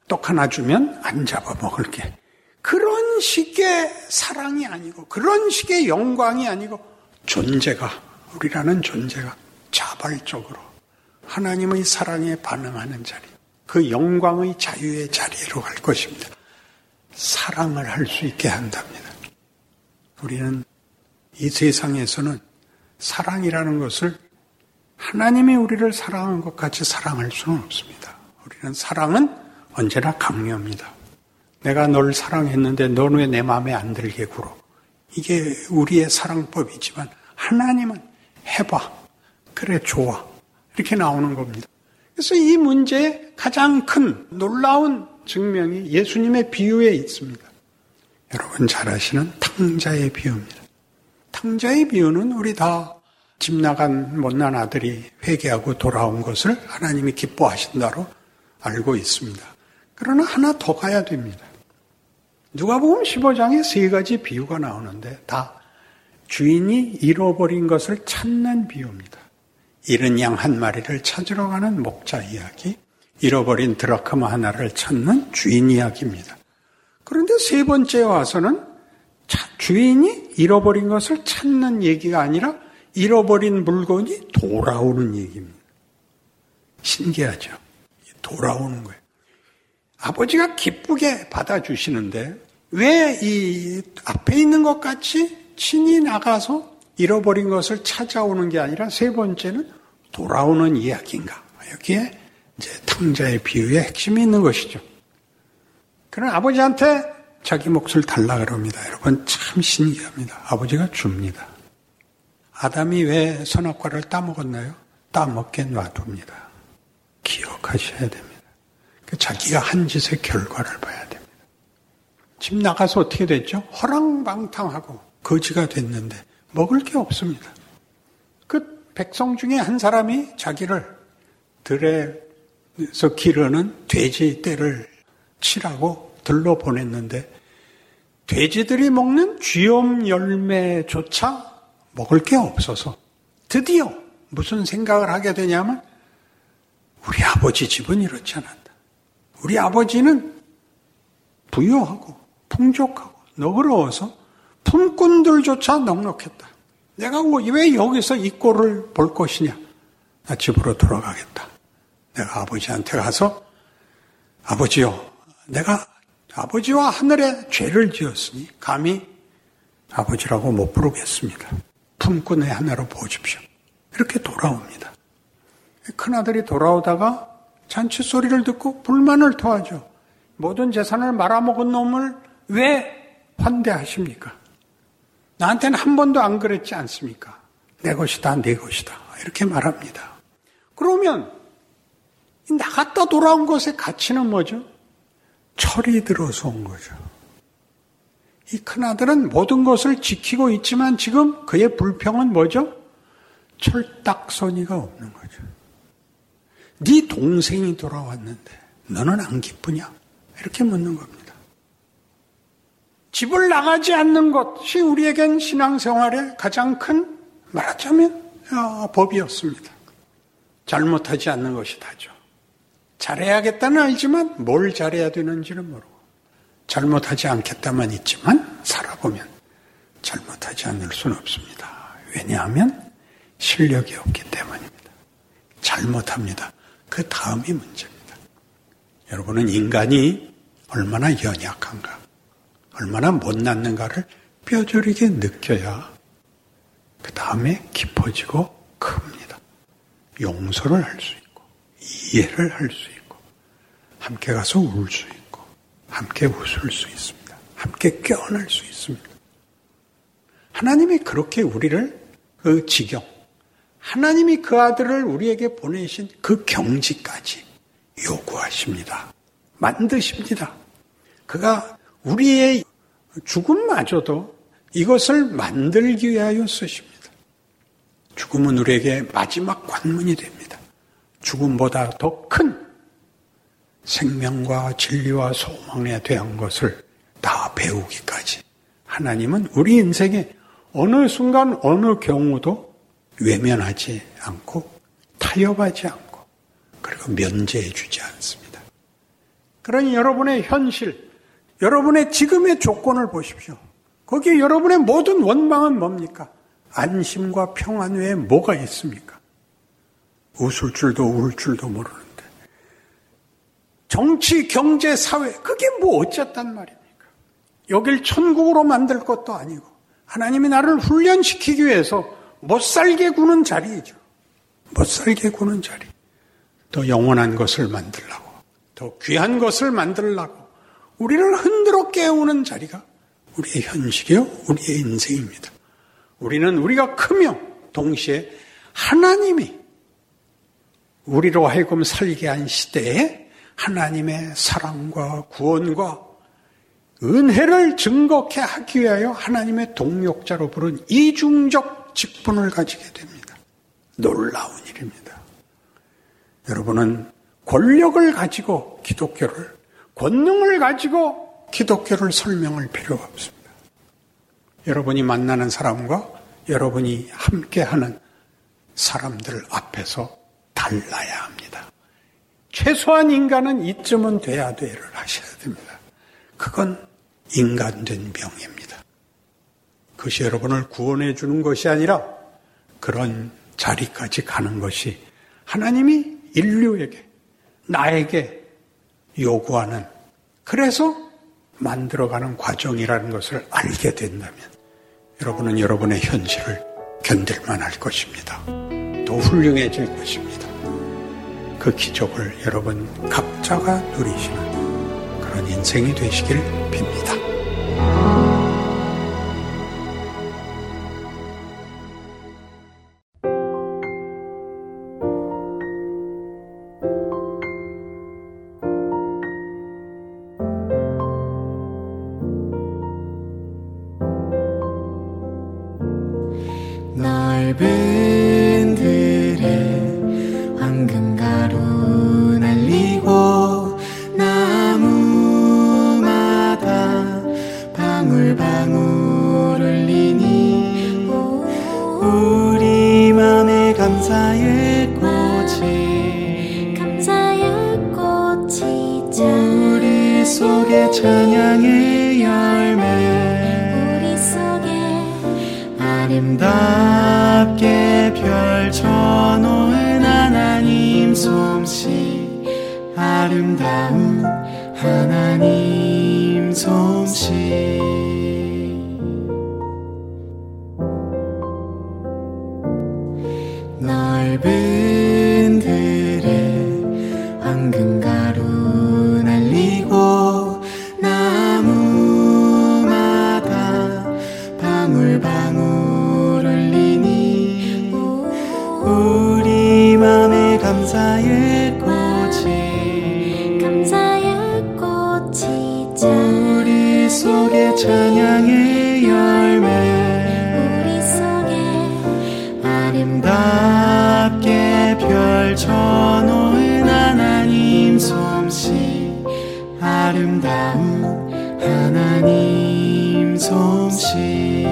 떡 하나 주면 안 잡아 먹을게. 그런 식의 사랑이 아니고 그런 식의 영광이 아니고 존재가 우리라는 존재가 자발적으로 하나님의 사랑에 반응하는 자리 그 영광의 자유의 자리로 갈 것입니다. 사랑을 할 수 있게 한답니다. 우리는 이 세상에서는 사랑이라는 것을 하나님이 우리를 사랑한 것 같이 사랑할 수는 없습니다. 우리는 사랑은 언제나 강요합니다. 내가 널 사랑했는데 너는 왜내 마음에 안 들게 굴어? 이게 우리의 사랑법이지만 하나님은 해봐. 그래, 좋아. 이렇게 나오는 겁니다. 그래서 이 문제의 가장 큰 놀라운 증명이 예수님의 비유에 있습니다. 여러분 잘 아시는 탕자의 비유입니다. 탕자의 비유는 우리 다 집 나간 못난 아들이 회개하고 돌아온 것을 하나님이 기뻐하신다로 알고 있습니다. 그러나 하나 더 가야 됩니다. 누가 보면 15장에 세 가지 비유가 나오는데 다 주인이 잃어버린 것을 찾는 비유입니다. 잃은 양 한 마리를 찾으러 가는 목자 이야기, 잃어버린 드라크마 하나를 찾는 주인 이야기입니다. 그런데 세 번째 와서는 주인이 잃어버린 것을 찾는 얘기가 아니라 잃어버린 물건이 돌아오는 얘기입니다. 신기하죠? 돌아오는 거예요. 아버지가 기쁘게 받아주시는데 왜 이 앞에 있는 것 같이 친히 나가서 잃어버린 것을 찾아오는 게 아니라 세 번째는 돌아오는 이야기인가? 여기에 이제 탕자의 비유의 핵심이 있는 것이죠. 그런 아버지한테 자기 몫을 달라 그럽니다. 여러분 참 신기합니다. 아버지가 줍니다. 아담이 왜 선악과를 따먹었나요? 따먹게 놔둡니다. 기억하셔야 됩니다. 그 자기가 한 짓의 결과를 봐야 됩니다. 집 나가서 어떻게 됐죠? 허랑방탕하고 거지가 됐는데 먹을 게 없습니다. 그 백성 중에 한 사람이 자기를 들에서 기르는 돼지 떼를 치라고 들러 보냈는데 돼지들이 먹는 쥐엄 열매조차 먹을 게 없어서 드디어 무슨 생각을 하게 되냐면 우리 아버지 집은 이렇지 않았다. 우리 아버지는 부유하고 풍족하고 너그러워서 품꾼들조차 넉넉했다. 내가 뭐왜 여기서 이 꼴을 볼 것이냐? 나 집으로 돌아가겠다. 내가 아버지한테 가서 아버지요, 내가 아버지와 하늘에 죄를 지었으니 감히 아버지라고 못 부르겠습니다. 품꾼의 하나로 보십시오. 이렇게 돌아옵니다. 큰아들이 돌아오다가 잔치 소리를 듣고 불만을 토하죠. 모든 재산을 말아먹은 놈을 왜 환대하십니까? 나한테는 한 번도 안 그랬지 않습니까? 내 것이다, 내 것이다. 이렇게 말합니다. 그러면 나갔다 돌아온 것의 가치는 뭐죠? 철이 들어서 온 거죠. 이 큰아들은 모든 것을 지키고 있지만 지금 그의 불평은 뭐죠? 철딱서니가 없는 거죠. 네 동생이 돌아왔는데 너는 안 기쁘냐? 이렇게 묻는 겁니다. 집을 나가지 않는 것이 우리에겐 신앙생활의 가장 큰 말하자면 아, 법이었습니다. 잘못하지 않는 것이 다죠. 잘해야겠다는 알지만 뭘 잘해야 되는지는 모르고 잘못하지 않겠다만 있지만 살아보면 잘못하지 않을 수는 없습니다. 왜냐하면 실력이 없기 때문입니다. 잘못합니다. 그 다음이 문제입니다. 여러분은 인간이 얼마나 연약한가, 얼마나 못났는가를 뼈저리게 느껴야 그 다음에 깊어지고 큽니다. 용서를 할 수 있고, 이해를 할 수 있고, 함께 가서 울 수 있고, 함께 웃을 수 있습니다. 함께 껴안을 수 있습니다. 하나님이 그렇게 우리를 그 지경, 하나님이 그 아들을 우리에게 보내신 그 경지까지 요구하십니다. 만드십니다. 그가 우리의 죽음마저도 이것을 만들기 위하여 쓰십니다. 죽음은 우리에게 마지막 관문이 됩니다. 죽음보다 더 큰 생명과 진리와 소망에 대한 것을 다 배우기까지 하나님은 우리 인생에 어느 순간 어느 경우도 외면하지 않고 타협하지 않고 그리고 면제해 주지 않습니다. 그러니 여러분의 현실, 여러분의 지금의 조건을 보십시오. 거기에 여러분의 모든 원망은 뭡니까? 안심과 평안 외에 뭐가 있습니까? 웃을 줄도 울 줄도 모르는데. 정치, 경제, 사회, 그게 뭐 어쨌단 말입니까? 여길 천국으로 만들 것도 아니고, 하나님이 나를 훈련시키기 위해서 못 살게 구는 자리이죠. 못 살게 구는 자리. 더 영원한 것을 만들라고, 더 귀한 것을 만들라고, 우리를 흔들어 깨우는 자리가 우리의 현실이요, 우리의 인생입니다. 우리는 우리가 크며 동시에 하나님이 우리로 하여금 살게 한 시대에 하나님의 사랑과 구원과 은혜를 증거케 하기 위하여 하나님의 동력자로 부른 이중적 직분을 가지게 됩니다. 놀라운 일입니다. 여러분은 권력을 가지고 기독교를, 권능을 가지고 기독교를 설명할 필요가 없습니다. 여러분이 만나는 사람과 여러분이 함께하는 사람들 앞에서 달라야 합니다. 최소한 인간은 이쯤은 돼야 돼를 하셔야 됩니다. 그건 인간된 명예입니다. 그것이 여러분을 구원해 주는 것이 아니라 그런 자리까지 가는 것이 하나님이 인류에게, 나에게 요구하는, 그래서 만들어가는 과정이라는 것을 알게 된다면 여러분은 여러분의 현실을 견딜만 할 것입니다. 더 훌륭해질 것입니다. 그 기적을 여러분 각자가 누리시는 그런 인생이 되시길 빕니다. 아름다운 하나님 솜씨.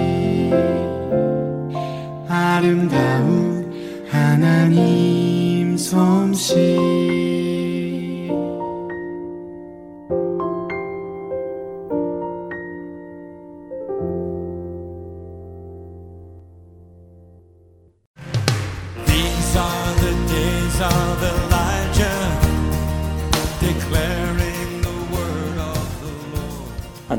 아름다운 하나님 솜씨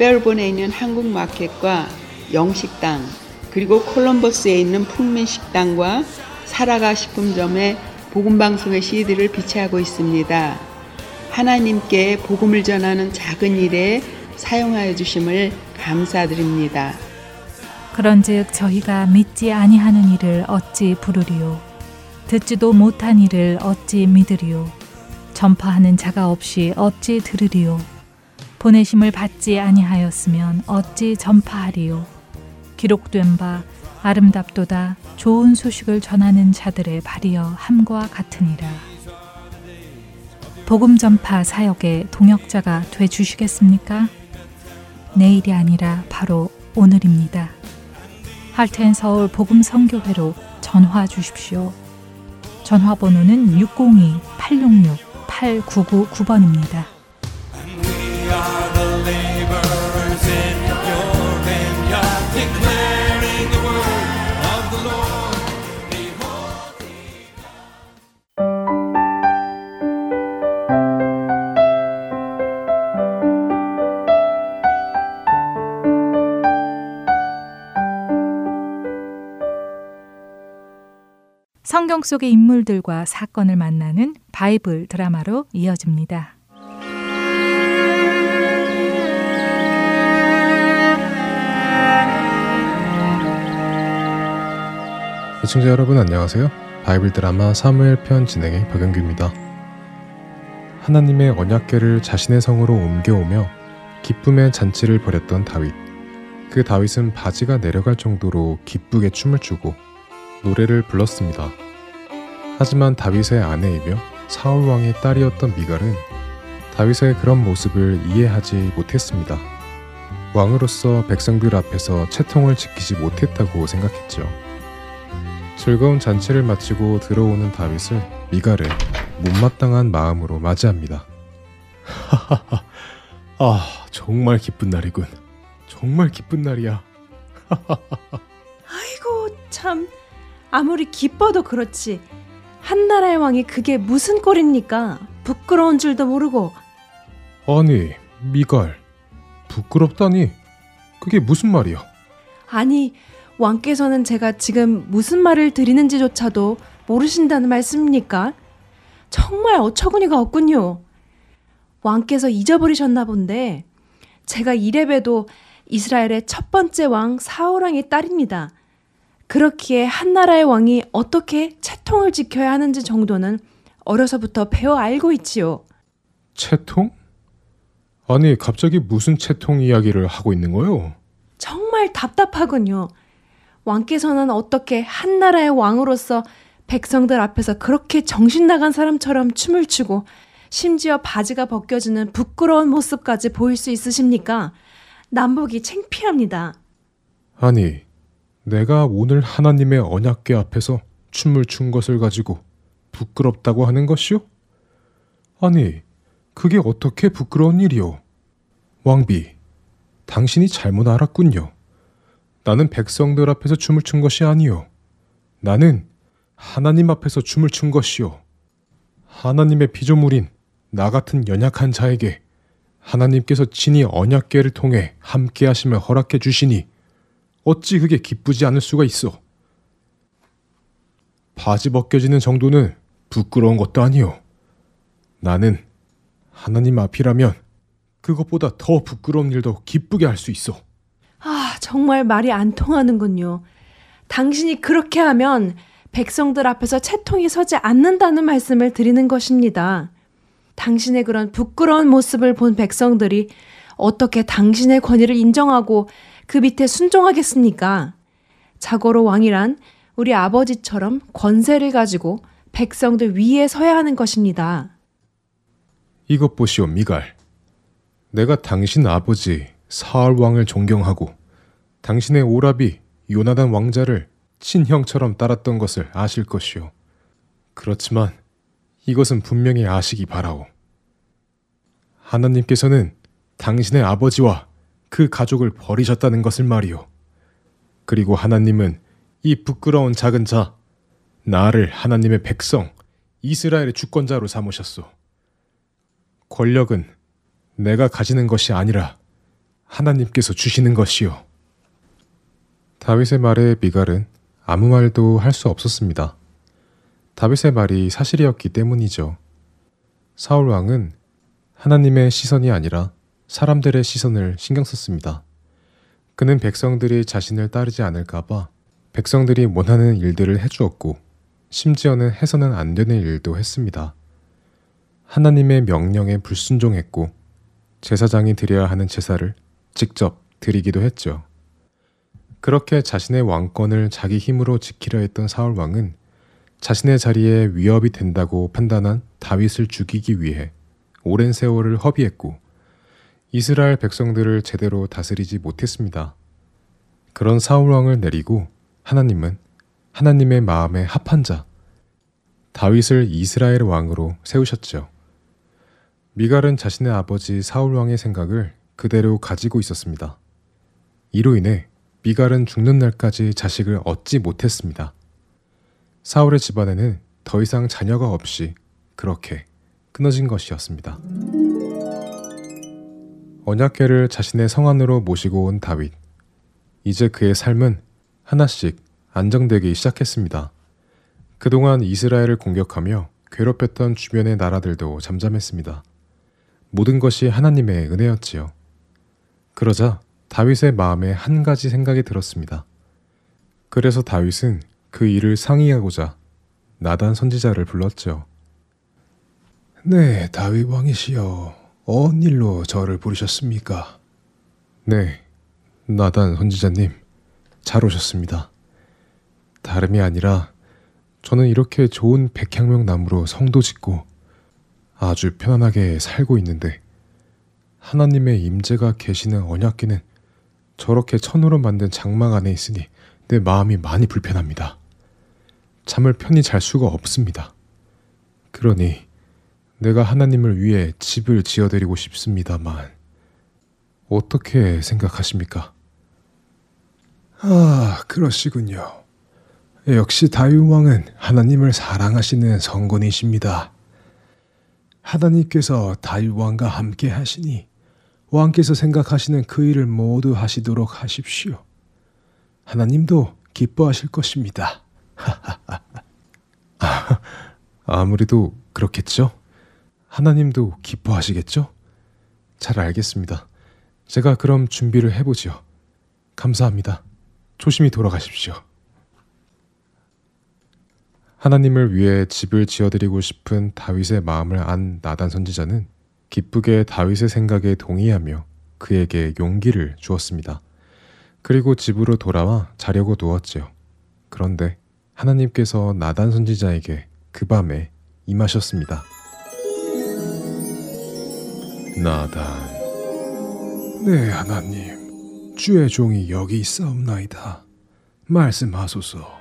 펠본에 있는 한국 마켓과 영식당 그리고 콜럼버스에 있는 풍민식당과 사라가 식품점에 복음방송의 CD를 비치하고 있습니다. 하나님께 복음을 전하는 작은 일에 사용하여 주심을 감사드립니다. 그런즉 저희가 믿지 아니하는 일을 어찌 부르리요 듣지도 못한 일을 어찌 믿으리요 전파하는 자가 없이 어찌 들으리요 보내심을 받지 아니하였으면 어찌 전파하리요 기록된 바 아름답도다 좋은 소식을 전하는 자들의 발이여 함과 같으니라 복음 전파 사역의 동역자가 돼 주시겠습니까? 내일이 아니라 바로 오늘입니다. 할텐 서울 복음 선교회로 전화 주십시오. 전화번호는 602-866-8999번입니다. 성경 속의 인물들과 사건을 만나는 바이블 드라마로 이어집니다. 시청자 여러분 안녕하세요. 바이블 드라마 사무엘 편 진행의 박영규입니다. 하나님의 언약궤를 자신의 성으로 옮겨오며 기쁨의 잔치를 벌였던 다윗. 그 다윗은 바지가 내려갈 정도로 기쁘게 춤을 추고 노래를 불렀습니다. 하지만 다윗의 아내이며 사울 왕의 딸이었던 미갈은 다윗의 그런 모습을 이해하지 못했습니다. 왕으로서 백성들 앞에서 채통을 지키지 못했다고 생각했죠. 즐거운 잔치를 마치고 들어오는 다윗을 미갈은 못마땅한 마음으로 맞이합니다. 하하하, 아 정말 기쁜 날이군. 정말 기쁜 날이야. 아이고 참 아무리 기뻐도 그렇지 한 나라의 왕이 그게 무슨 꼴입니까? 부끄러운 줄도 모르고 아니 미갈 부끄럽다니 그게 무슨 말이야? 아니 왕께서는 제가 지금 무슨 말을 드리는지조차도 모르신다는 말씀입니까? 정말 어처구니가 없군요. 왕께서 잊어버리셨나 본데 제가 이레베도 이스라엘의 첫 번째 왕 사울왕의 딸입니다. 그렇기에 한 나라의 왕이 어떻게 채통을 지켜야 하는지 정도는 어려서부터 배워 알고 있지요. 채통? 아니, 갑자기 무슨 채통 이야기를 하고 있는 거요? 정말 답답하군요. 왕께서는 어떻게 한 나라의 왕으로서 백성들 앞에서 그렇게 정신 나간 사람처럼 춤을 추고 심지어 바지가 벗겨지는 부끄러운 모습까지 보일 수 있으십니까? 남복이 창피합니다. 아니, 내가 오늘 하나님의 언약궤 앞에서 춤을 춘 것을 가지고 부끄럽다고 하는 것이요? 아니, 그게 어떻게 부끄러운 일이요? 왕비, 당신이 잘못 알았군요. 나는 백성들 앞에서 춤을 춘 것이 아니요. 나는 하나님 앞에서 춤을 춘 것이요. 하나님의 피조물인 나 같은 연약한 자에게 하나님께서 친히 언약궤를 통해 함께 하심을 허락해 주시니 어찌 그게 기쁘지 않을 수가 있어. 바지 벗겨지는 정도는 부끄러운 것도 아니요. 나는 하나님 앞이라면 그것보다 더 부끄러운 일도 기쁘게 할 수 있어. 아, 정말 말이 안 통하는군요. 당신이 그렇게 하면 백성들 앞에서 채통이 서지 않는다는 말씀을 드리는 것입니다. 당신의 그런 부끄러운 모습을 본 백성들이 어떻게 당신의 권위를 인정하고 그 밑에 순종하겠습니까? 자고로 왕이란 우리 아버지처럼 권세를 가지고 백성들 위에 서야 하는 것입니다. 이것 보시오, 미갈. 내가 당신 아버지 사울 왕을 존경하고 당신의 오라비 요나단 왕자를 친형처럼 따랐던 것을 아실 것이오. 그렇지만 이것은 분명히 아시기 바라오. 하나님께서는 당신의 아버지와 그 가족을 버리셨다는 것을 말이오. 그리고 하나님은 이 부끄러운 작은 자, 나를 하나님의 백성, 이스라엘의 주권자로 삼으셨소. 권력은 내가 가지는 것이 아니라 하나님께서 주시는 것이요. 다윗의 말에 미갈은 아무 말도 할 수 없었습니다. 다윗의 말이 사실이었기 때문이죠. 사울 왕은 하나님의 시선이 아니라 사람들의 시선을 신경 썼습니다. 그는 백성들이 자신을 따르지 않을까봐 백성들이 원하는 일들을 해주었고, 심지어는 해서는 안 되는 일도 했습니다. 하나님의 명령에 불순종했고, 제사장이 드려야 하는 제사를 직접 드리기도 했죠. 그렇게 자신의 왕권을 자기 힘으로 지키려 했던 사울 왕은 자신의 자리에 위협이 된다고 판단한 다윗을 죽이기 위해 오랜 세월을 허비했고 이스라엘 백성들을 제대로 다스리지 못했습니다. 그런 사울 왕을 내리고 하나님은 하나님의 마음에 합한 자 다윗을 이스라엘 왕으로 세우셨죠. 미갈은 자신의 아버지 사울 왕의 생각을 그대로 가지고 있었습니다. 이로 인해 미갈은 죽는 날까지 자식을 얻지 못했습니다. 사울의 집안에는 더 이상 자녀가 없이 그렇게 끊어진 것이었습니다. 언약궤를 자신의 성 안으로 모시고 온 다윗. 이제 그의 삶은 하나씩 안정되기 시작했습니다. 그동안 이스라엘을 공격하며 괴롭혔던 주변의 나라들도 잠잠했습니다. 모든 것이 하나님의 은혜였지요. 그러자 다윗의 마음에 한 가지 생각이 들었습니다. 그래서 다윗은 그 일을 상의하고자 나단 선지자를 불렀죠. 네, 다윗 왕이시여. 어떤 일로 저를 부르셨습니까? 네, 나단 선지자님, 잘 오셨습니다. 다름이 아니라 저는 이렇게 좋은 백향명 나무로 성도 짓고 아주 편안하게 살고 있는데 하나님의 임재가 계시는 언약기는 저렇게 천으로 만든 장막 안에 있으니 내 마음이 많이 불편합니다. 잠을 편히 잘 수가 없습니다. 그러니 내가 하나님을 위해 집을 지어드리고 싶습니다만 어떻게 생각하십니까? 아, 그러시군요. 역시 다윗 왕은 하나님을 사랑하시는 성군이십니다. 하나님께서 다윗 왕과 함께 하시니 왕께서 생각하시는 그 일을 모두 하시도록 하십시오. 하나님도 기뻐하실 것입니다. 아무래도 그렇겠죠? 하나님도 기뻐하시겠죠? 잘 알겠습니다. 제가 그럼 준비를 해보지요. 감사합니다. 조심히 돌아가십시오. 하나님을 위해 집을 지어드리고 싶은 다윗의 마음을 안 나단 선지자는 기쁘게 다윗의 생각에 동의하며 그에게 용기를 주었습니다. 그리고 집으로 돌아와 자려고 누웠지요. 그런데 하나님께서 나단 선지자에게 그 밤에 임하셨습니다. 나단, 네 하나님, 주의 종이 여기 있사옵나이다. 말씀하소서.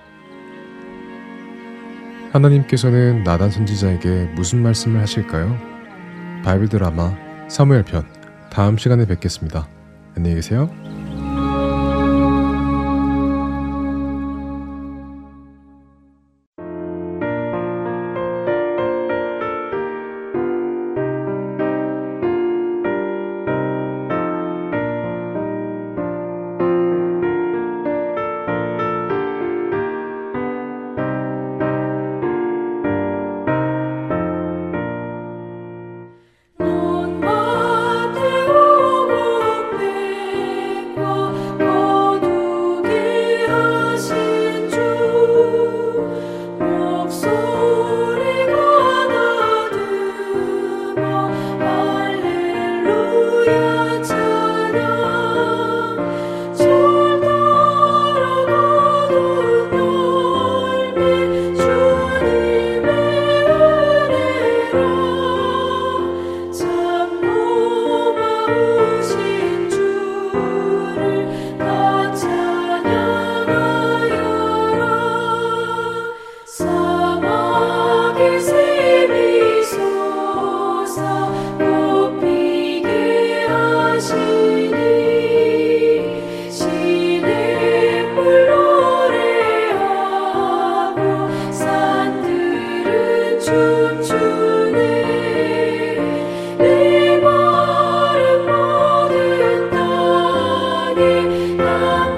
하나님께서는 나단 선지자에게 무슨 말씀을 하실까요? 바이블 드라마 사무엘 편 다음 시간에 뵙겠습니다. 안녕히 계세요.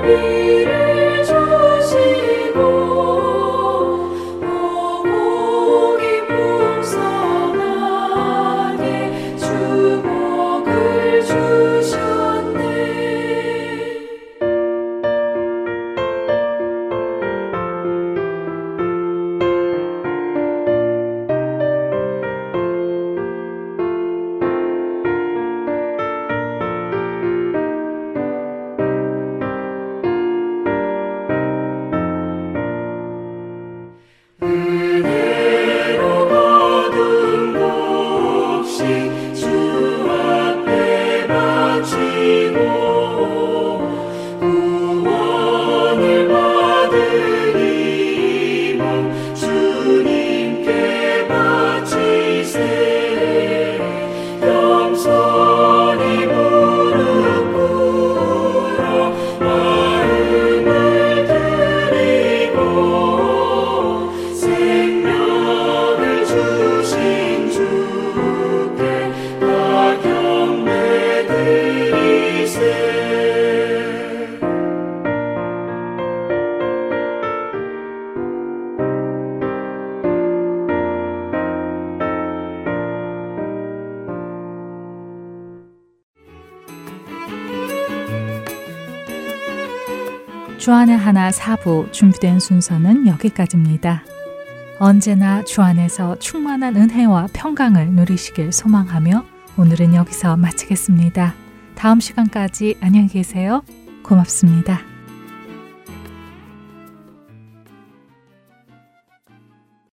be 1부나 4부 준비된 순서는 여기까지입니다. 언제나 주 안에서 충만한 은혜와 평강을 누리시길 소망하며 오늘은 여기서 마치겠습니다. 다음 시간까지 안녕히 계세요. 고맙습니다.